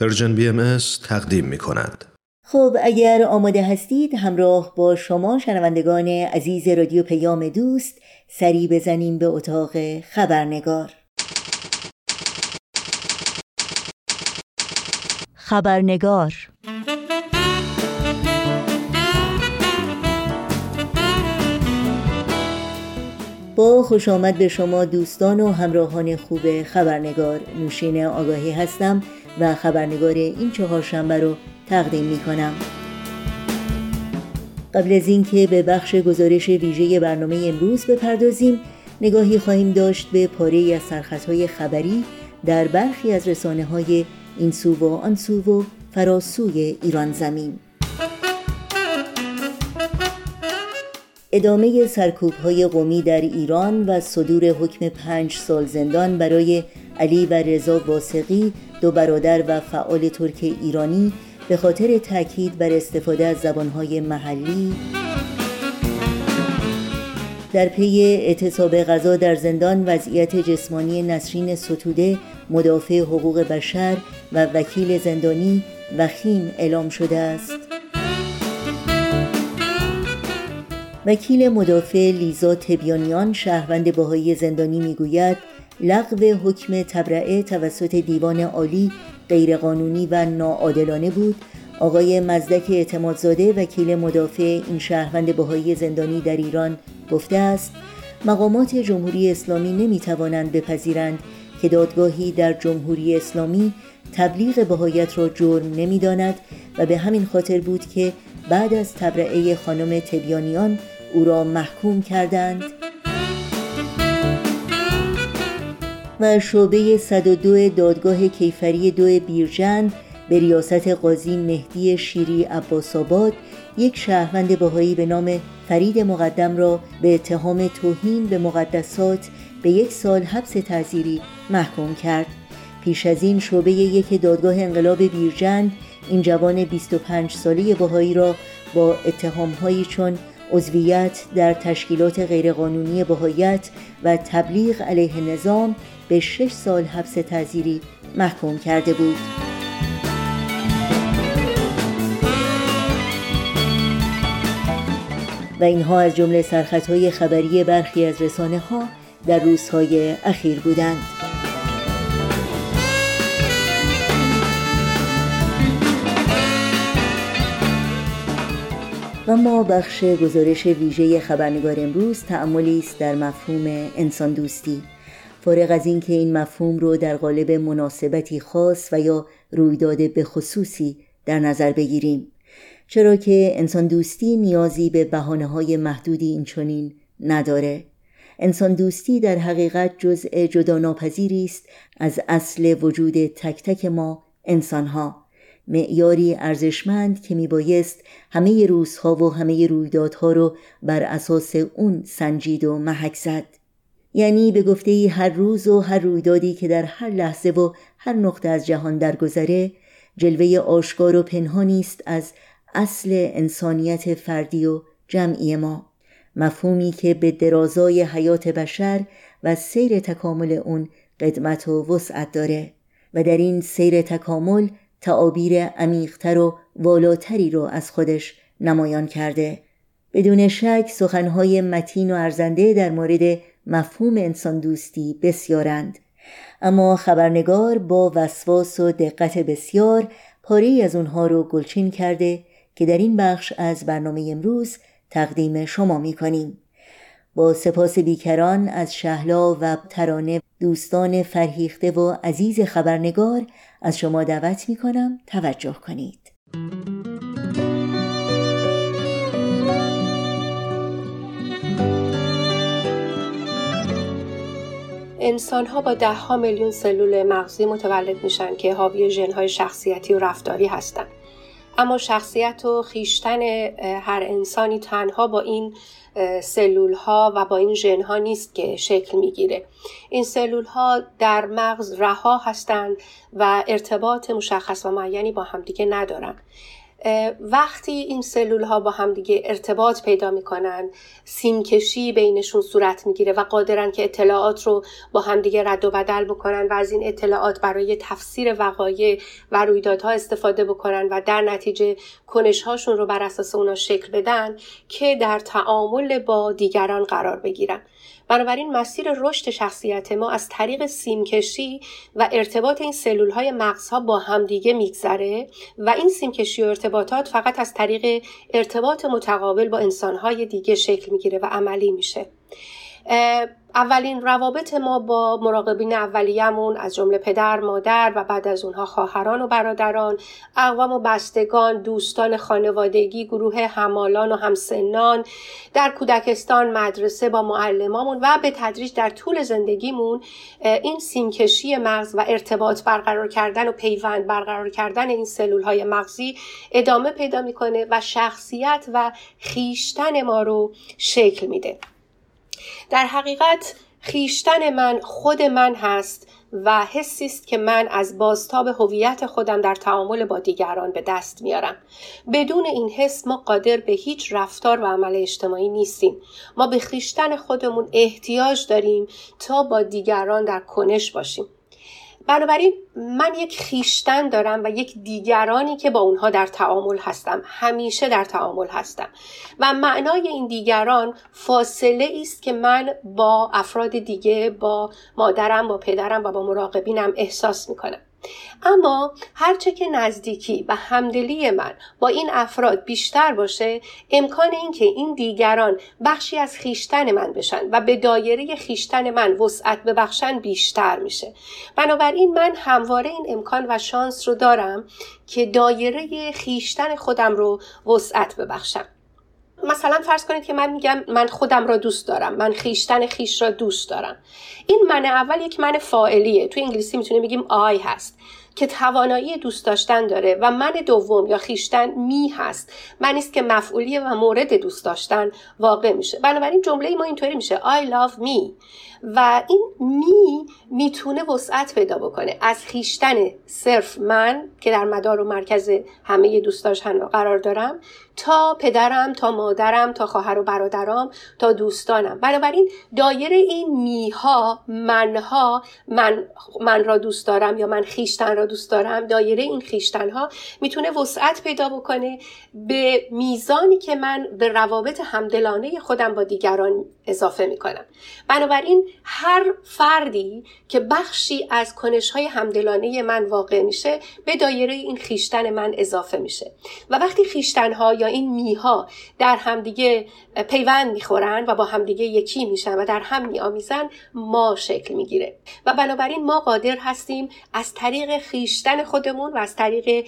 Persian BMS تقدیم می کند. خب اگر آماده هستید همراه با شما شنوندگان عزیز رادیو پیام دوست سری بزنیم به اتاق خبرنگار. خبرنگار. با خوش آمد به شما دوستان و همراهان خوب خبرنگار نوشین آگاهی هستم. و خبرنگار این چهارشنبه رو تقدیم می کنم قبل از اینکه به بخش گزارش ویژه برنامه امروز بپردازیم نگاهی خواهیم داشت به پاره از سرخطهای خبری در برخی از رسانه های این سو و آن سو و فراسوی ایران زمین. ادامه سرکوب های قومی در ایران و صدور حکم پنج سال زندان برای علی و رضا واسقی دو برادر و فعال ترک ایرانی به خاطر تاکید بر استفاده از زبانهای محلی در پی اعتصاب غذا در زندان وضعیت جسمانی نسرین ستوده مدافع حقوق بشر و وکیل زندانی وخیم اعلام شده است. وکیل مدافع لیزا تبیانیان شهروند باهایی زندانی می‌گوید لغو حکم تبرعه توسط دیوان عالی غیرقانونی و ناعادلانه بود. آقای مزدک اعتمادزاده وکیل مدافع این شهروند بهایی زندانی در ایران گفته است مقامات جمهوری اسلامی نمی توانند بپذیرند که دادگاهی در جمهوری اسلامی تبلیغ بهایت را جرم نمی‌داند و به همین خاطر بود که بعد از تبرعه خانم تبیانیان او را محکوم کردند. و شعبه 102 دادگاه کیفری دو بیرجند به ریاست قاضی مهدی شیری عباس آباد یک شهروند باهایی به نام فرید مقدم را به اتهام توهین به مقدسات به یک سال حبس تعزیری محکوم کرد. پیش از این شعبه یک دادگاه انقلاب بیرجند این جوان 25 ساله باهایی را با اتهامهایی چون عضویت در تشکیلات غیرقانونی بهایت و تبلیغ علیه نظام به شش سال حبس تعزیری محکوم کرده بود. و اینها از جمله سرخطهای خبری برخی از رسانه ها در روزهای اخیر بودند. و ما بخش گزارش ویژه خبرنگار امروز تعملی است در مفهوم انسان دوستی. فارغ از اینکه این مفهوم رو در قالب مناسبتی خاص و یا رویداد به خصوصی در نظر بگیریم. چرا که انسان دوستی نیازی به بحانه های محدودی اینچنین نداره. انسان دوستی در حقیقت جزء جدا ناپذیری است از اصل وجود تک تک ما انسانها. معیاری ارزشمند که میبایست همه روزها و همه رویدادها رو بر اساس اون سنجید و محک زد. یعنی به گفته ای هر روز و هر رویدادی که در هر لحظه و هر نقطه از جهان درگذره جلوه آشکار و پنهانی است از اصل انسانیت فردی و جمعی ما. مفهومی که به درازای حیات بشر و سیر تکامل اون قدمت و وسعت داره و در این سیر تکامل تعابیر عمیقتر و والاتری رو از خودش نمایان کرده. بدون شک سخنهای متین و ارزنده در مورد مفهوم انسان دوستی بسیارند اما خبرنگار با وسواس و دقت بسیار پاره از اونها رو گلچین کرده که در این بخش از برنامه امروز تقدیم شما می کنیم. با سپاس بیکران از شهلا و ترانه دوستان فرهیخته و عزیز خبرنگار از شما دعوت می کنم توجه کنید. انسان ها با ده ها میلیون سلول مغزی متولد میشن که حاوی ژن های شخصیتی و رفتاری هستند. اما شخصیت و خیشتن هر انسانی تنها با این سلول ها و با این ژن ها نیست که شکل می‌گیره این سلول ها در مغز رها هستند و ارتباط مشخص و معینی با همدیگه ندارن وقتی این سلول ها با همدیگه ارتباط پیدا می‌کنن سیمکشی بینشون صورت می‌گیره و قادرن که اطلاعات رو با همدیگه رد و بدل بکنن و از این اطلاعات برای تفسیر وقایع و رویدادها استفاده بکنن و در نتیجه کنش هاشون رو بر اساس اونا شکل بدن که در تعامل با دیگران قرار بگیرن. بنابراین مسیر رشد شخصیت ما از طریق سیمکشی و ارتباط این سلول های مغزها با همدیگه میگذره و این سیمکشی و ارتباطات فقط از طریق ارتباط متقابل با انسانهای دیگه شکل می‌گیره و عملی میشه. اولین روابط ما با مراقبین اولیه‌مون از جمله پدر، مادر و بعد از اونها خواهران و برادران، اقوام و بستگان، دوستان خانوادگی، گروه همالان و همسنان، در کودکستان، مدرسه با معلمامون و به تدریج در طول زندگیمون این سیمکشی مغز و ارتباط برقرار کردن و پیوند برقرار کردن این سلول های مغزی ادامه پیدا می‌کنه و شخصیت و خیشتن ما رو شکل میده. در حقیقت خیشتن من خود من هست و حسی است که من از بازتاب هویت خودم در تعامل با دیگران به دست میارم. بدون این حس ما قادر به هیچ رفتار و عمل اجتماعی نیستیم. ما به خیشتن خودمون احتیاج داریم تا با دیگران در کنش باشیم. بنابراین من یک خیشتن دارم و یک دیگرانی که با اونها در تعامل هستم. همیشه در تعامل هستم. و معنای این دیگران فاصله است که من با افراد دیگه با مادرم با پدرم و با مراقبینم احساس می‌کنم. اما هرچه که نزدیکی و همدلی من با این افراد بیشتر باشه امکان اینکه این دیگران بخشی از خیشتن من بشن و به دایره خیشتن من وسعت ببخشن بیشتر میشه. بنابراین من همواره این امکان و شانس رو دارم که دایره خیشتن خودم رو وسعت ببخشم. مثلا فرض کنید که من میگم من خودم را دوست دارم من خیشتن خیش را دوست دارم. این من اول یک من فاعلیه. تو انگلیسی می‌تونیم بگیم آی هست. که توانایی دوست داشتن داره و من دوم یا خیشتن می هست. من است که مفعولیه و مورد دوست داشتن واقع میشه. بنابراین جمله ما اینطوری میشه. I love me. و این می می‌تونه وسعت پیدا بکنه. از خیشتن صرف من که در مدار و مرکز همه دوست داشتن قرار دارم تا پدرم تا مادرم تا خواهر و برادرام تا دوستانم. بنابراین دایره این میها منها من من را دوست دارم یا من خیشتن را دوست دارم دایره این خیشتن ها می‌تونه وسعت پیدا بکنه به میزانی که من به روابط همدلانه خودم با دیگران اضافه می‌کنم. بنابراین هر فردی که بخشی از کنش های همدلانه من واقع میشه به دایره این خیشتن من اضافه میشه. و وقتی خیشتن ها یا این میها در همدیگه پیوند می‌خورن و با همدیگه یکی میشن و در هم میآمیزن ما شکل می‌گیره. و بنابراین ما قادر هستیم از طریق خیشتن خودمون و از طریق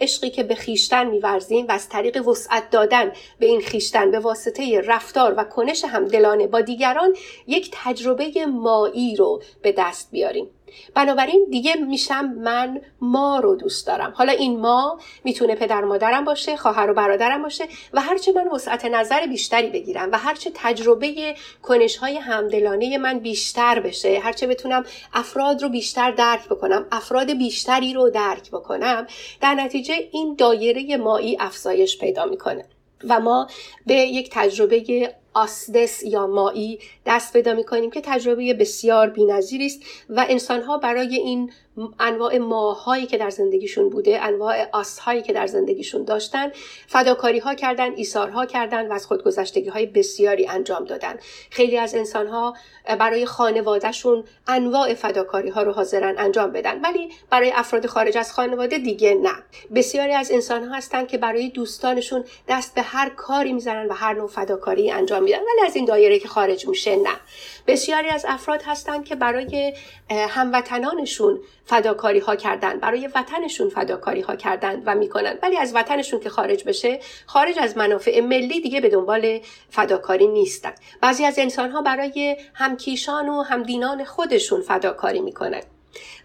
عشقی که به خیشتن میورزیم و از طریق وسعت دادن به این خیشتن به واسطه رفتار و کنش همدلانه با دیگران یک تجربه مایی رو به دست بیاریم. بنابراین دیگه میشم من ما رو دوست دارم. حالا این ما می‌تونه پدر مادرم باشه خواهر و برادرم باشه و هرچه من وسعت نظر بیشتری بگیرم و هرچه تجربه کنش های همدلانه من بیشتر بشه هرچه بتونم افراد رو بیشتر درک بکنم افراد بیشتری رو درک بکنم در نتیجه این دایره مایی افزایش پیدا می‌کنه. و ما به یک تجربه آسدس یا مایی دست پیدا می کنیم که تجربه بسیار بینظیری است و انسانها برای این انواع ماهایی که در زندگیشون بوده انواع آسهایی که در زندگیشون داشتن فداکاری ها کردن ایثارها کردن و از خودگذشتگی های بسیاری انجام دادن. خیلی از انسانها برای خانوادهشون انواع فداکاری ها رو حاضرن انجام بدن ولی برای افراد خارج از خانواده دیگه نه. بسیاری از انسان ها هستن که برای دوستانشون دست به هر کاری می‌زنن و هر نوع فداکاری انجام میدن ولی از این دایره که خارج میشه نه. بسیاری از افراد هستند که برای هموطنانشون فداکاری ها کردن برای وطنشون فداکاری ها کردن و می‌کنن. ولی از وطنشون که خارج بشه خارج از منافع ملی دیگه به دنبال فداکاری نیستن. بعضی از انسان ها برای همکیشان و همدینان خودشون فداکاری می‌کنن.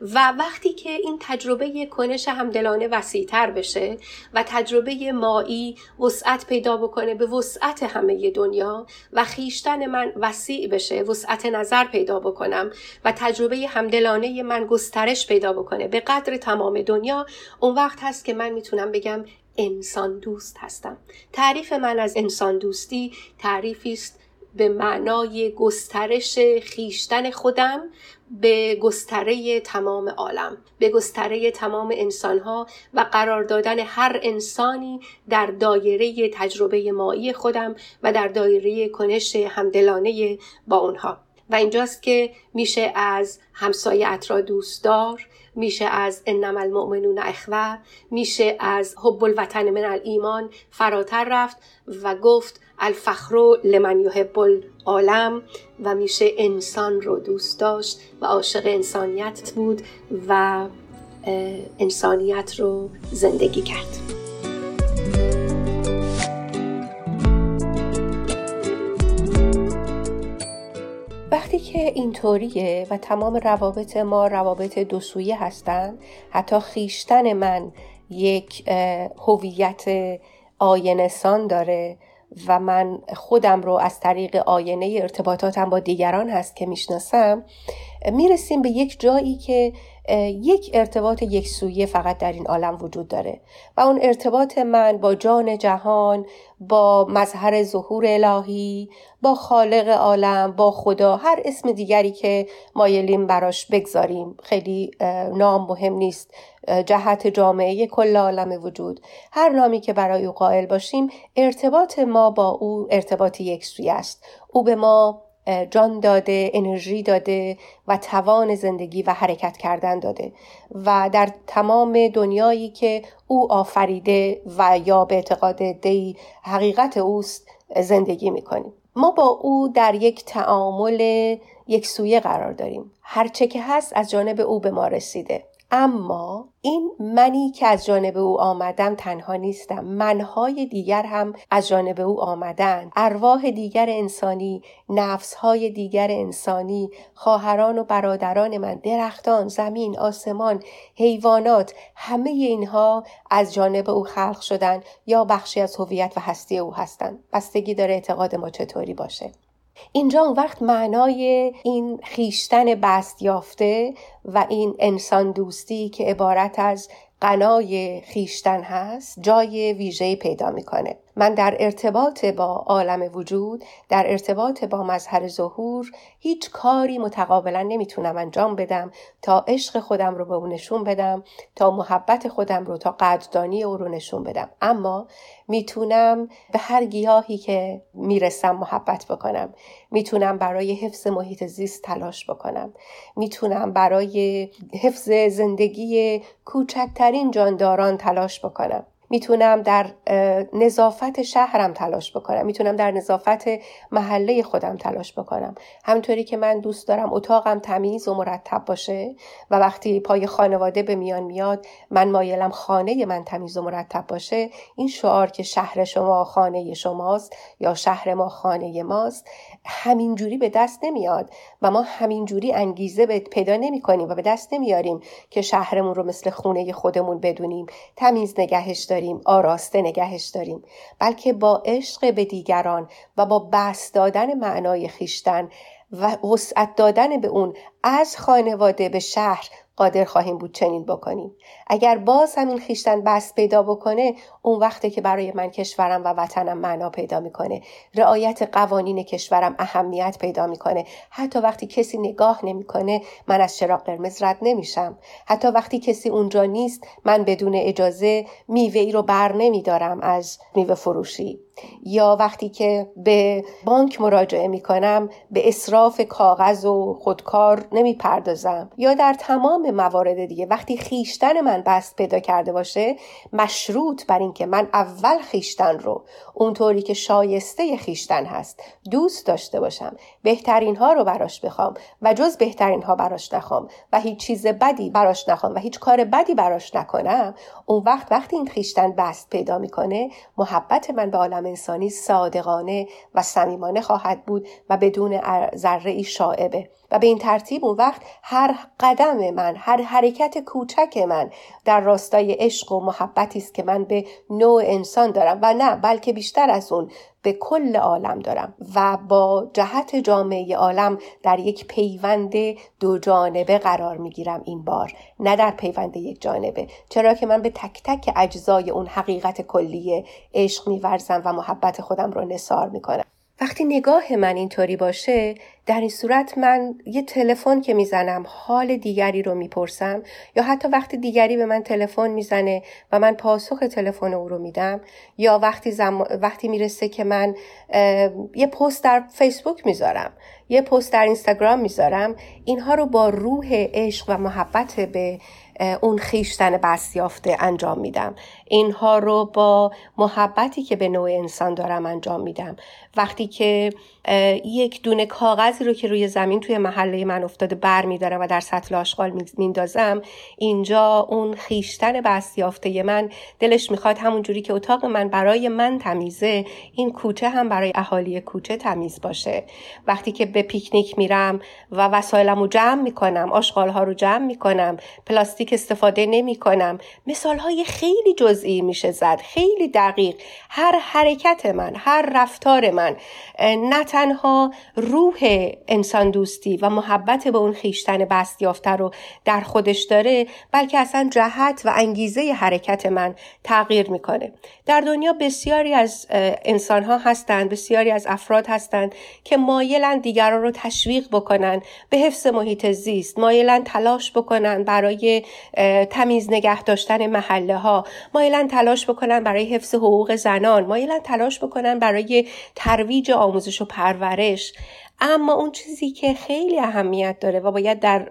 و وقتی که این تجربه کنش همدلانه وسیعتر بشه و تجربه مایی وسعت پیدا بکنه به وسعت همه دنیا و خیشتن من وسیع بشه وسعت نظر پیدا بکنم و تجربه همدلانه من گسترش پیدا بکنه به قدر تمام دنیا اون وقت هست که من می‌تونم بگم انسان دوست هستم. تعریف من از انسان دوستی تعریفی است به معنای گسترش خیشتن خودم به گستره تمام عالم به گستره تمام انسانها و قرار دادن هر انسانی در دایره تجربه مایی خودم و در دایره کنش همدلانه با اونها. و اینجاست که میشه از همسایت را دوستدار میشه از انما المؤمنون اخوه میشه از حب الوطن من الایمان فراتر رفت و گفت الفخر لمن یحب العالم و میشه انسان رو دوست داشت و عاشق انسانیت بود و انسانیت رو زندگی کرد. وقتی که اینطوریه و تمام روابط ما روابط دو سویه هستند حتی خیشتن من یک هویت آینسان داره و من خودم رو از طریق آینه ارتباطاتم با دیگران هست که می‌شناسم می‌رسیم به یک جایی که یک ارتباط یک سویه فقط در این عالم وجود داره و اون ارتباط من با جان جهان با مظهر ظهور الهی با خالق عالم با خدا هر اسم دیگری که مایلیم براش بگذاریم. خیلی نام مهم نیست. جهت جامعه کل عالم وجود. هر نامی که برای او قائل باشیم ارتباط ما با او ارتباط یک سویه است. او به ما جان داده انرژی داده و توان زندگی و حرکت کردن داده. و در تمام دنیایی که او آفریده و یا به اعتقاد دی حقیقت اوست زندگی می‌کنیم. ما با او در یک تعامل یک سویه قرار داریم. هرچه که هست از جانب او به ما رسیده. اما این منی که از جانب او آمدم تنها نیستم. منهای دیگر هم از جانب او آمدن ارواح دیگر انسانی نفسهای دیگر انسانی خواهران و برادران من درختان زمین آسمان حیوانات همه اینها از جانب او خلق شدن یا بخشی از هویت و هستی او هستند. بستگی داره اعتقاد ما چطوری باشه. اینجا اون وقت معنای این خیشتن بست یافته و این انسان دوستی که عبارت از قنای خیشتن هست جای ویژه پیدا می‌کنه. من در ارتباط با عالم وجود در ارتباط با مظهر ظهور هیچ کاری متقابلا نمی‌تونم انجام بدم تا عشق خودم رو به او نشون بدم تا محبت خودم رو تا قدردانی او رو نشون بدم. اما می‌تونم به هر گیاهی که می‌رسم محبت بکنم. می‌تونم برای حفظ محیط زیست تلاش بکنم. می‌تونم برای حفظ زندگی کوچکترین جانداران تلاش بکنم. می‌تونم در نظافت شهرم تلاش بکنم. می‌تونم در نظافت محله خودم تلاش بکنم. همطوری که من دوست دارم اتاقم تمیز و مرتب باشه و وقتی پای خانواده به میان میاد من مایلم خانه من تمیز و مرتب باشه این شعار که شهر شما خانه شماست یا شهر ما خانه ماست همینجوری به دست نمیاد و ما همینجوری انگیزه پیدا نمی کنیم و به دست نمیاریم که شهرمون رو مثل خونه خودمون بدونیم تمیز نگهش داریم آراسته نگهش داریم بلکه با عشق به دیگران و با بس دادن معنای خیشتن و وسعت دادن به اون از خانواده به شهر قادر خواهیم بود چنین بکنیم. اگر باز همین خیشتن بست پیدا بکنه اون وقته که برای من کشورم و وطنم معنا پیدا می‌کنه. رعایت قوانین کشورم اهمیت پیدا می‌کنه. حتی وقتی کسی نگاه نمی‌کنه من از چراغ قرمز رد نمیشم. حتی وقتی کسی اونجا نیست من بدون اجازه میوه ای رو بر نمیدارم از میوه فروشی. یا وقتی که به بانک مراجعه می کنم به اصراف کاغذ و خودکار نمی پردازم یا در تمام موارد دیگه وقتی خیشتن من بست پیدا کرده باشه مشروط بر اینکه من اول خیشتن رو اونطوری که شایسته خیشتن هست دوست داشته باشم. بهترین ها رو براش بخوام و جز بهترین ها براش نخوام و هیچ چیز بدی براش نخوام و هیچ کار بدی براش نکنم اون وقت وقتی این خیشتن بست پیدا می‌کنه محبت من به عالم انسانی صادقانه و صمیمانه خواهد بود و بدون ذره شاعبه. و به این ترتیب اون وقت هر قدم من هر حرکت کوچک من در راستای عشق و محبتی است که من به نوع انسان دارم و نه بلکه بیشتر از اون به کل عالم دارم و با جهت جامعه عالم در یک پیوند دو جانبه قرار می‌گیرم این بار نه در پیوند یک جانبه. چرا که من به تک تک اجزای اون حقیقت کلی عشق میورزم و محبت خودم رو نصار می‌کنم. وقتی نگاه من اینطوری باشه در این صورت من یه تلفن که می‌زنم حال دیگری رو می‌پرسم یا حتی وقتی دیگری به من تلفن می‌زنه و من پاسخ تلفن او رو میدم یا وقتی, زم... وقتی می‌رسه که من یه پست در فیسبوک می‌ذارم یه پست در اینستاگرام می‌ذارم اینها رو با روح عشق و محبت به اون خیشتن بستیافته انجام میدم. اینها رو با محبتی که به نوع انسان دارم انجام میدم. وقتی که یک دونه کاغذی رو که روی زمین توی محله من افتاده بر میدارم و در سطل آشغال میندازم اینجا اون خیشتن بستیافته من دلش می‌خواد همون جوری که اتاق من برای من تمیزه این کوچه هم برای اهالی کوچه تمیز باشه. وقتی که به پیکنیک میرم و وسایلم رو جمع می‌کنم آشغال ها رو جمع می‌کنم پلاستیک استفاده نمی‌کنم مثال های خیلی جزئی میشه زد خیلی دقیق. هر حرکت من هر رفتار من نه تنها روح انسان دوستی و محبت به اون خیشتن بست یافته رو در خودش داره بلکه اصلا جهت و انگیزه حرکت من تغییر می‌کنه. در دنیا بسیاری از انسان ها هستند بسیاری از افراد هستند که مایلن دیگران رو تشویق بکنن به حفظ محیط زیست مایلن تلاش بکنن برای تمیز نگه داشتن محله ها مایلن تلاش بکنن برای حفظ حقوق زنان مایلن تلاش بکنن برای ترویج آموزش و پرورش اما اون چیزی که خیلی اهمیت داره و باید در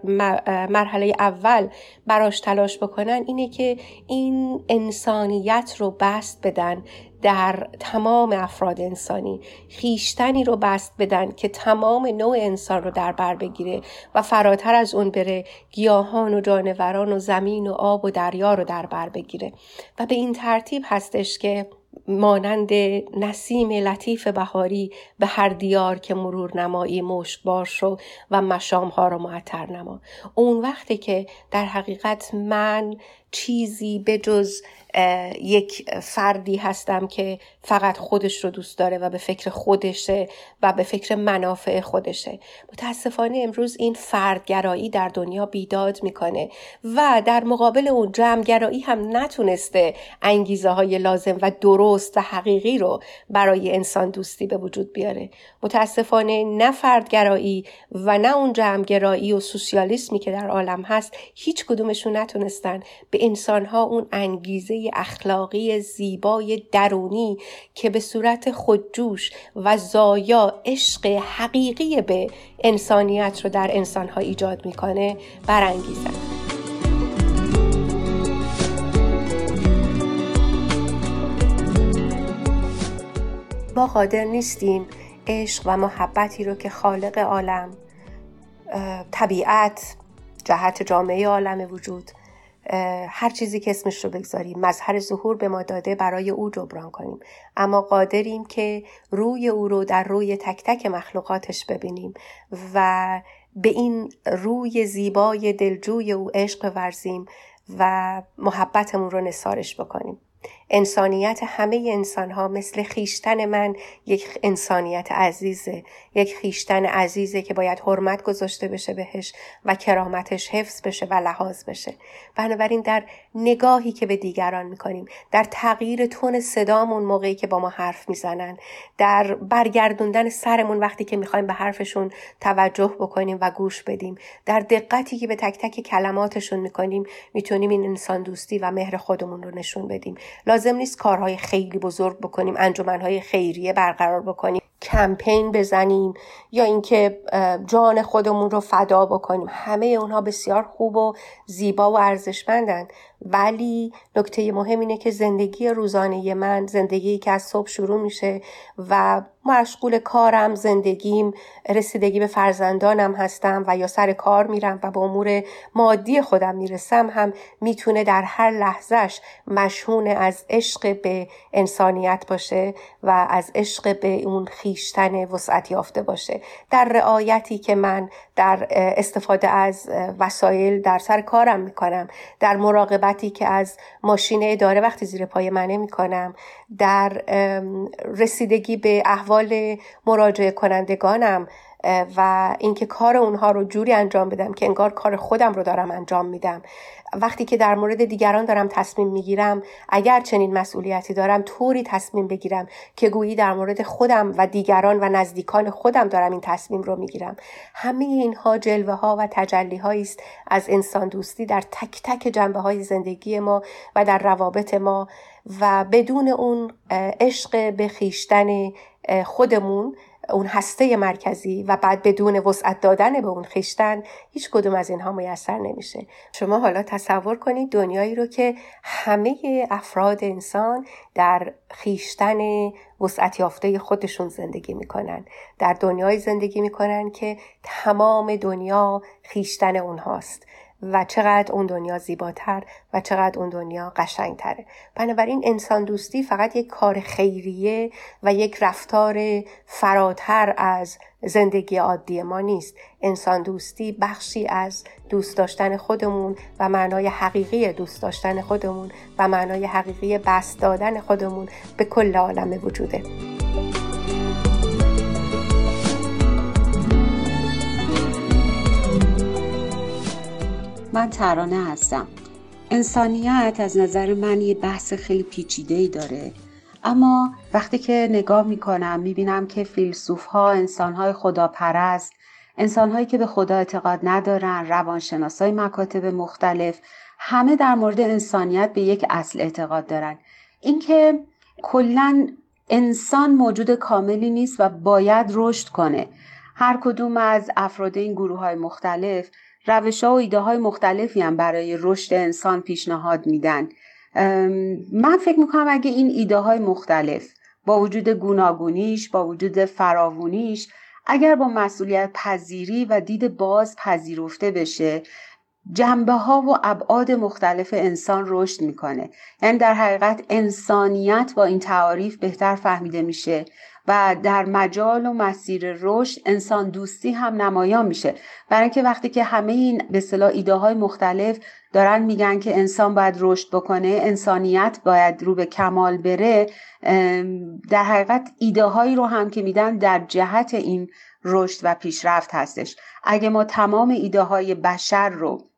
مرحله اول براش تلاش بکنن اینه که این انسانیت رو بست بدن در تمام افراد انسانی. خیشتنی رو بست بدن که تمام نوع انسان رو در بر بگیره و فراتر از اون بره گیاهان و جانوران و زمین و آب و دریا رو در بر بگیره. و به این ترتیب هستش که مانند نسیم لطیف بهاری به هر دیار که مرور نمایی مشکبار شو و مشام ها رو معطر نما. اون وقتی که در حقیقت من چیزی به جز یک فردی هستم که فقط خودش رو دوست داره و به فکر خودشه و به فکر منافع خودشه. متاسفانه امروز این فردگرایی در دنیا بیداد می‌کنه و در مقابل اون جمعگرایی هم نتونسته انگیزه های لازم و درست و حقیقی رو برای انسان دوستی به وجود بیاره. متاسفانه نه فردگرایی و نه اون جمعگرایی و سوسیالیسمی که در عالم هست هیچ کدومشون نتونستن به انسانها اون انگیزه اخلاقی زیبای درونی که به صورت خودجوش و زایا عشق حقیقی به انسانیت رو در انسانها ایجاد می‌کنه برانگیزد ما قادر نیستیم عشق و محبتی رو که خالق عالم طبیعت جهت جامعه عالم وجود هر چیزی که اسمش رو بگذاریم مظهر ظهور به ما داده برای او جبران کنیم. اما قادریم که روی او رو در روی تک تک مخلوقاتش ببینیم و به این روی زیبای دلجوی او عشق ورزیم و محبتمون رو نثارش بکنیم. انسانیت همه انسان ها مثل خیشتن من یک انسانیت عزیزه. یک خیشتن عزیزه که باید حرمت گذاشته بشه بهش و کرامتش حفظ بشه و لحاظ بشه. بنابراین در نگاهی که به دیگران می‌کنیم در تغییر تون صدامون موقعی که با ما حرف می‌زنن در برگردوندن سرمون وقتی که می‌خوایم به حرفشون توجه بکنیم و گوش بدیم در دقتی که به تک تک کلماتشون می‌کنیم می‌تونیم این انسان دوستی و مهر خودمون رو نشون بدیم. لازم نیست کارهای خیلی بزرگ بکنیم انجمنهای خیریه برقرار بکنیم. کمپین بزنیم یا اینکه جان خودمون رو فدا بکنیم. همه اونها بسیار خوب و زیبا و ارزشمندند ولی نکته مهم اینه که زندگی روزانه من زندگی که از صبح شروع میشه و مشغول کارم زندگیم رسیدگی به فرزندانم هستم و یا سر کار میرم و به امور مادی خودم می‌رسم هم می‌تونه در هر لحظهش مشهون از عشق به انسانیت باشه و از عشق به اون خیشتن وسعت یافته باشه. در رعایتی که من در استفاده از وسایل در سر کارم می‌کنم در مراقبتی که از ماشین اداره وقتی زیر پای منه می‌کنم در رسیدگی به احوال مراجعه کنندگانم و اینکه کار اونها رو جوری انجام بدم که انگار کار خودم رو دارم انجام میدم. وقتی که در مورد دیگران دارم تصمیم می‌گیرم اگر چنین مسئولیتی دارم طوری تصمیم بگیرم که گویی در مورد خودم و دیگران و نزدیکان خودم دارم این تصمیم رو می‌گیرم. همه اینها جلوه ها و تجلی است از انسان دوستی در تک تک جنبه های زندگی ما و در روابط ما و بدون اون عشق به خیشتن خودمون اون هسته مرکزی و بعد بدون وسعت دادن به اون خیشتن هیچ کدوم از اینها میسر نمیشه. شما حالا تصور کنید دنیایی رو که همه افراد انسان در خیشتن وسعت یافته خودشون زندگی می‌کنن. در دنیای زندگی می‌کنن که تمام دنیا خیشتن اونهاست. و چقدر اون دنیا زیباتر و چقدر اون دنیا قشنگتره. بنابراین انسان دوستی فقط یک کار خیریه و یک رفتار فراتر از زندگی عادی ما نیست. انسان دوستی بخشی از دوست داشتن خودمون و معنای حقیقی دوست داشتن خودمون و معنای حقیقی بست دادن خودمون به کل عالم وجوده. من ترانه هستم. انسانیت از نظر من یه بحث خیلی پیچیده ای داره. اما وقتی که نگاه می‌کنم می‌بینم که فیلسوف ها انسان های خدا پرست انسان هایی که به خدا اعتقاد ندارن روانشناس های مکاتب مختلف همه در مورد انسانیت به یک اصل اعتقاد دارن. اینکه کلا انسان موجود کاملی نیست و باید رشد کنه. هر کدوم از افراد این گروه های مختلف روش ها و ایده های مختلفی هم برای رشد انسان پیشنهاد میدن. من فکر می‌کنم اگه این ایده های مختلف با وجود گوناگونیش با وجود فراوونیش اگر با مسئولیت پذیری و دید باز پذیرفته بشه جنبه ها و ابعاد مختلف انسان رشد می‌کنه. یعنی در حقیقت انسانیت با این تعاریف بهتر فهمیده میشه. و در مجال و مسیر رشد انسان دوستی هم نمایان میشه. برای اینکه وقتی که همه این به اصطلاح ایده های مختلف دارن میگن که انسان باید رشد بکنه انسانیت باید رو به کمال بره در حقیقت ایده هایی رو هم که میدن در جهت این رشد و پیشرفت هستش. اگه ما تمام ایده های بشر رو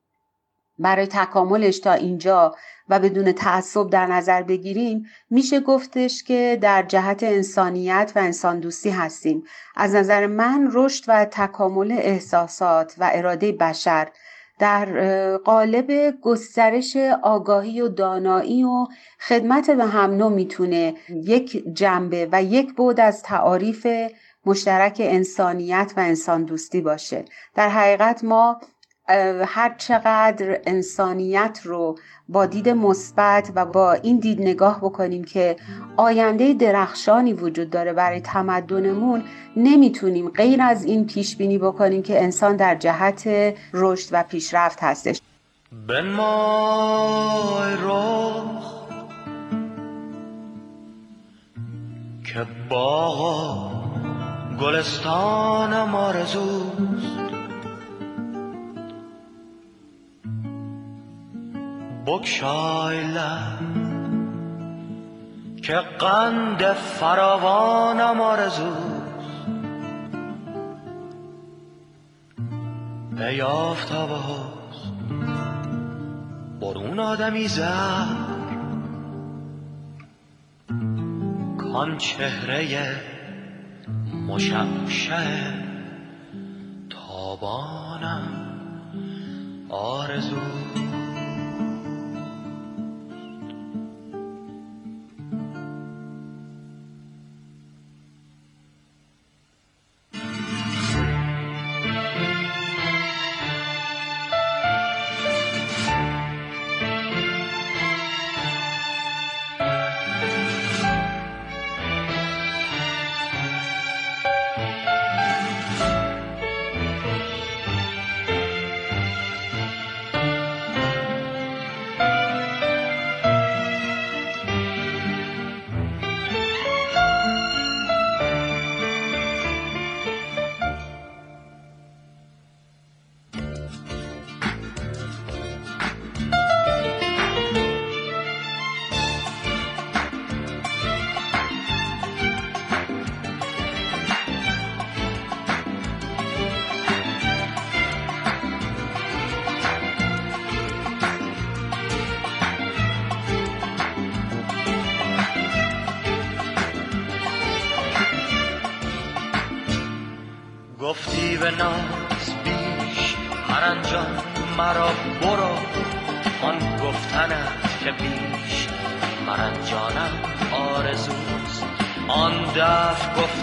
برای تکاملش تا اینجا و بدون تعصب در نظر بگیریم میشه گفتش که در جهت انسانیت و انسان دوستی هستیم. از نظر من رشد و تکامل احساسات و اراده بشر در قالب گسترش آگاهی و دانایی و خدمت به هم نوع می‌تونه یک جنبه و یک بود از تعاریف مشترک انسانیت و انسان دوستی باشه. در حقیقت ما هر چقدر انسانیت رو با دید مثبت و با این دید نگاه بکنیم که آینده درخشانی وجود داره برای تمدنمون نمی‌تونیم غیر از این پیش بینی بکنیم که انسان در جهت رشد و پیشرفت هستش. که با گلستانم آرزوست. بکشای که قند فراوانم آرزوست ای آفتابه هاست برون آدمی زر کان چهره مشمشه تابانم آرزوست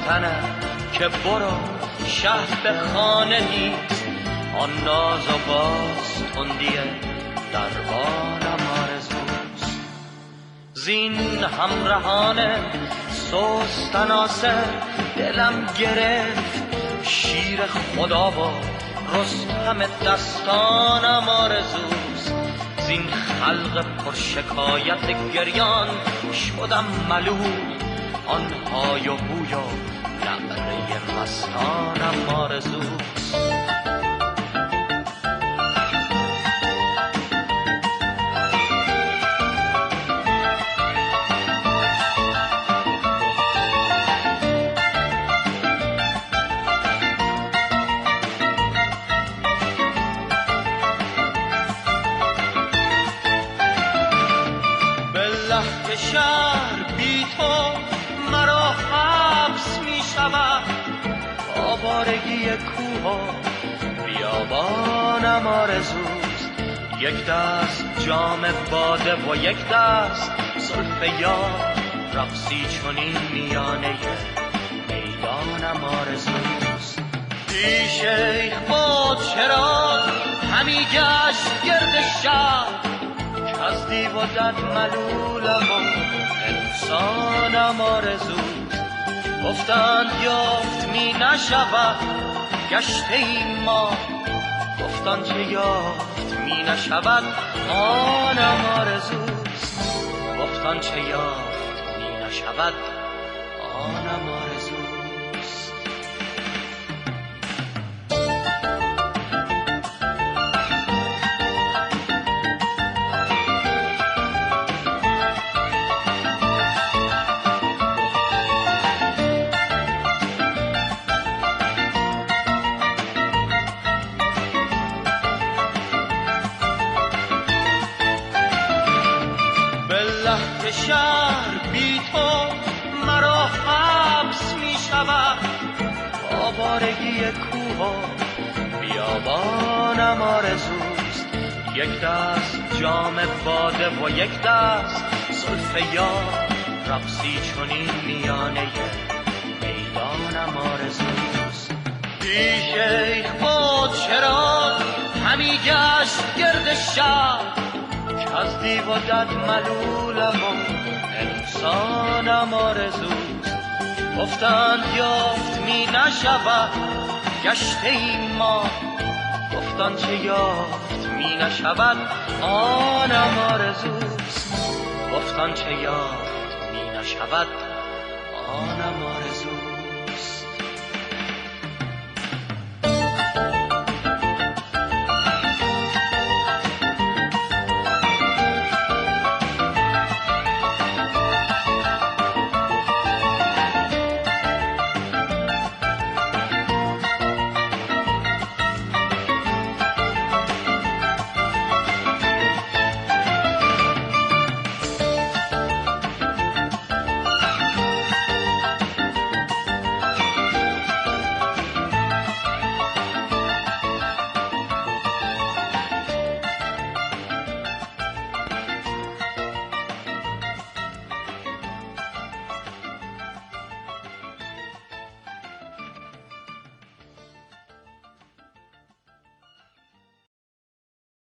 گفتنت که برو شهر به خانه نیست آن ناز و باز تندیه دربانم آرزوست. زین همراهانه سوست ناصر دلم گرفت. شیر خدا و رستم دستانم آرزوست. زین خلق پرشکایت گریان شدم ملول. آن های و بوی و نعره مستانم آرزوست بیابانم آرزوست. یک دست جام باده و یک دست زلف یار. رقصی چنین میانه می‌دانم آرزوست. دی شیخ با چرا همی گشت گرد شهر؟ از دیو دد ملولم و انسانم آرزوست. گفتند یافت می نشود گشته این ما گفتان چه یافت می نشود آنم آرزوست گفتان چه یافت می نشود آنم آرزوست شهر بی تو مرا حبس می شود. آوارگی کوه بیابانم آرزوست. یک دست جام باده و یک دست زلف یار. رقصی چنین میانه می‌دانم آرزوست. بی شیخ با چرا همی گشت گرد شهر از دیو و دد ملولم و انسانم آرزوست. گفتند یافت می نشود گشته این ما. گفتان چه یافت می نشود آنم آرزوست. گفتان چه یافت می نشود آنم آرزوست.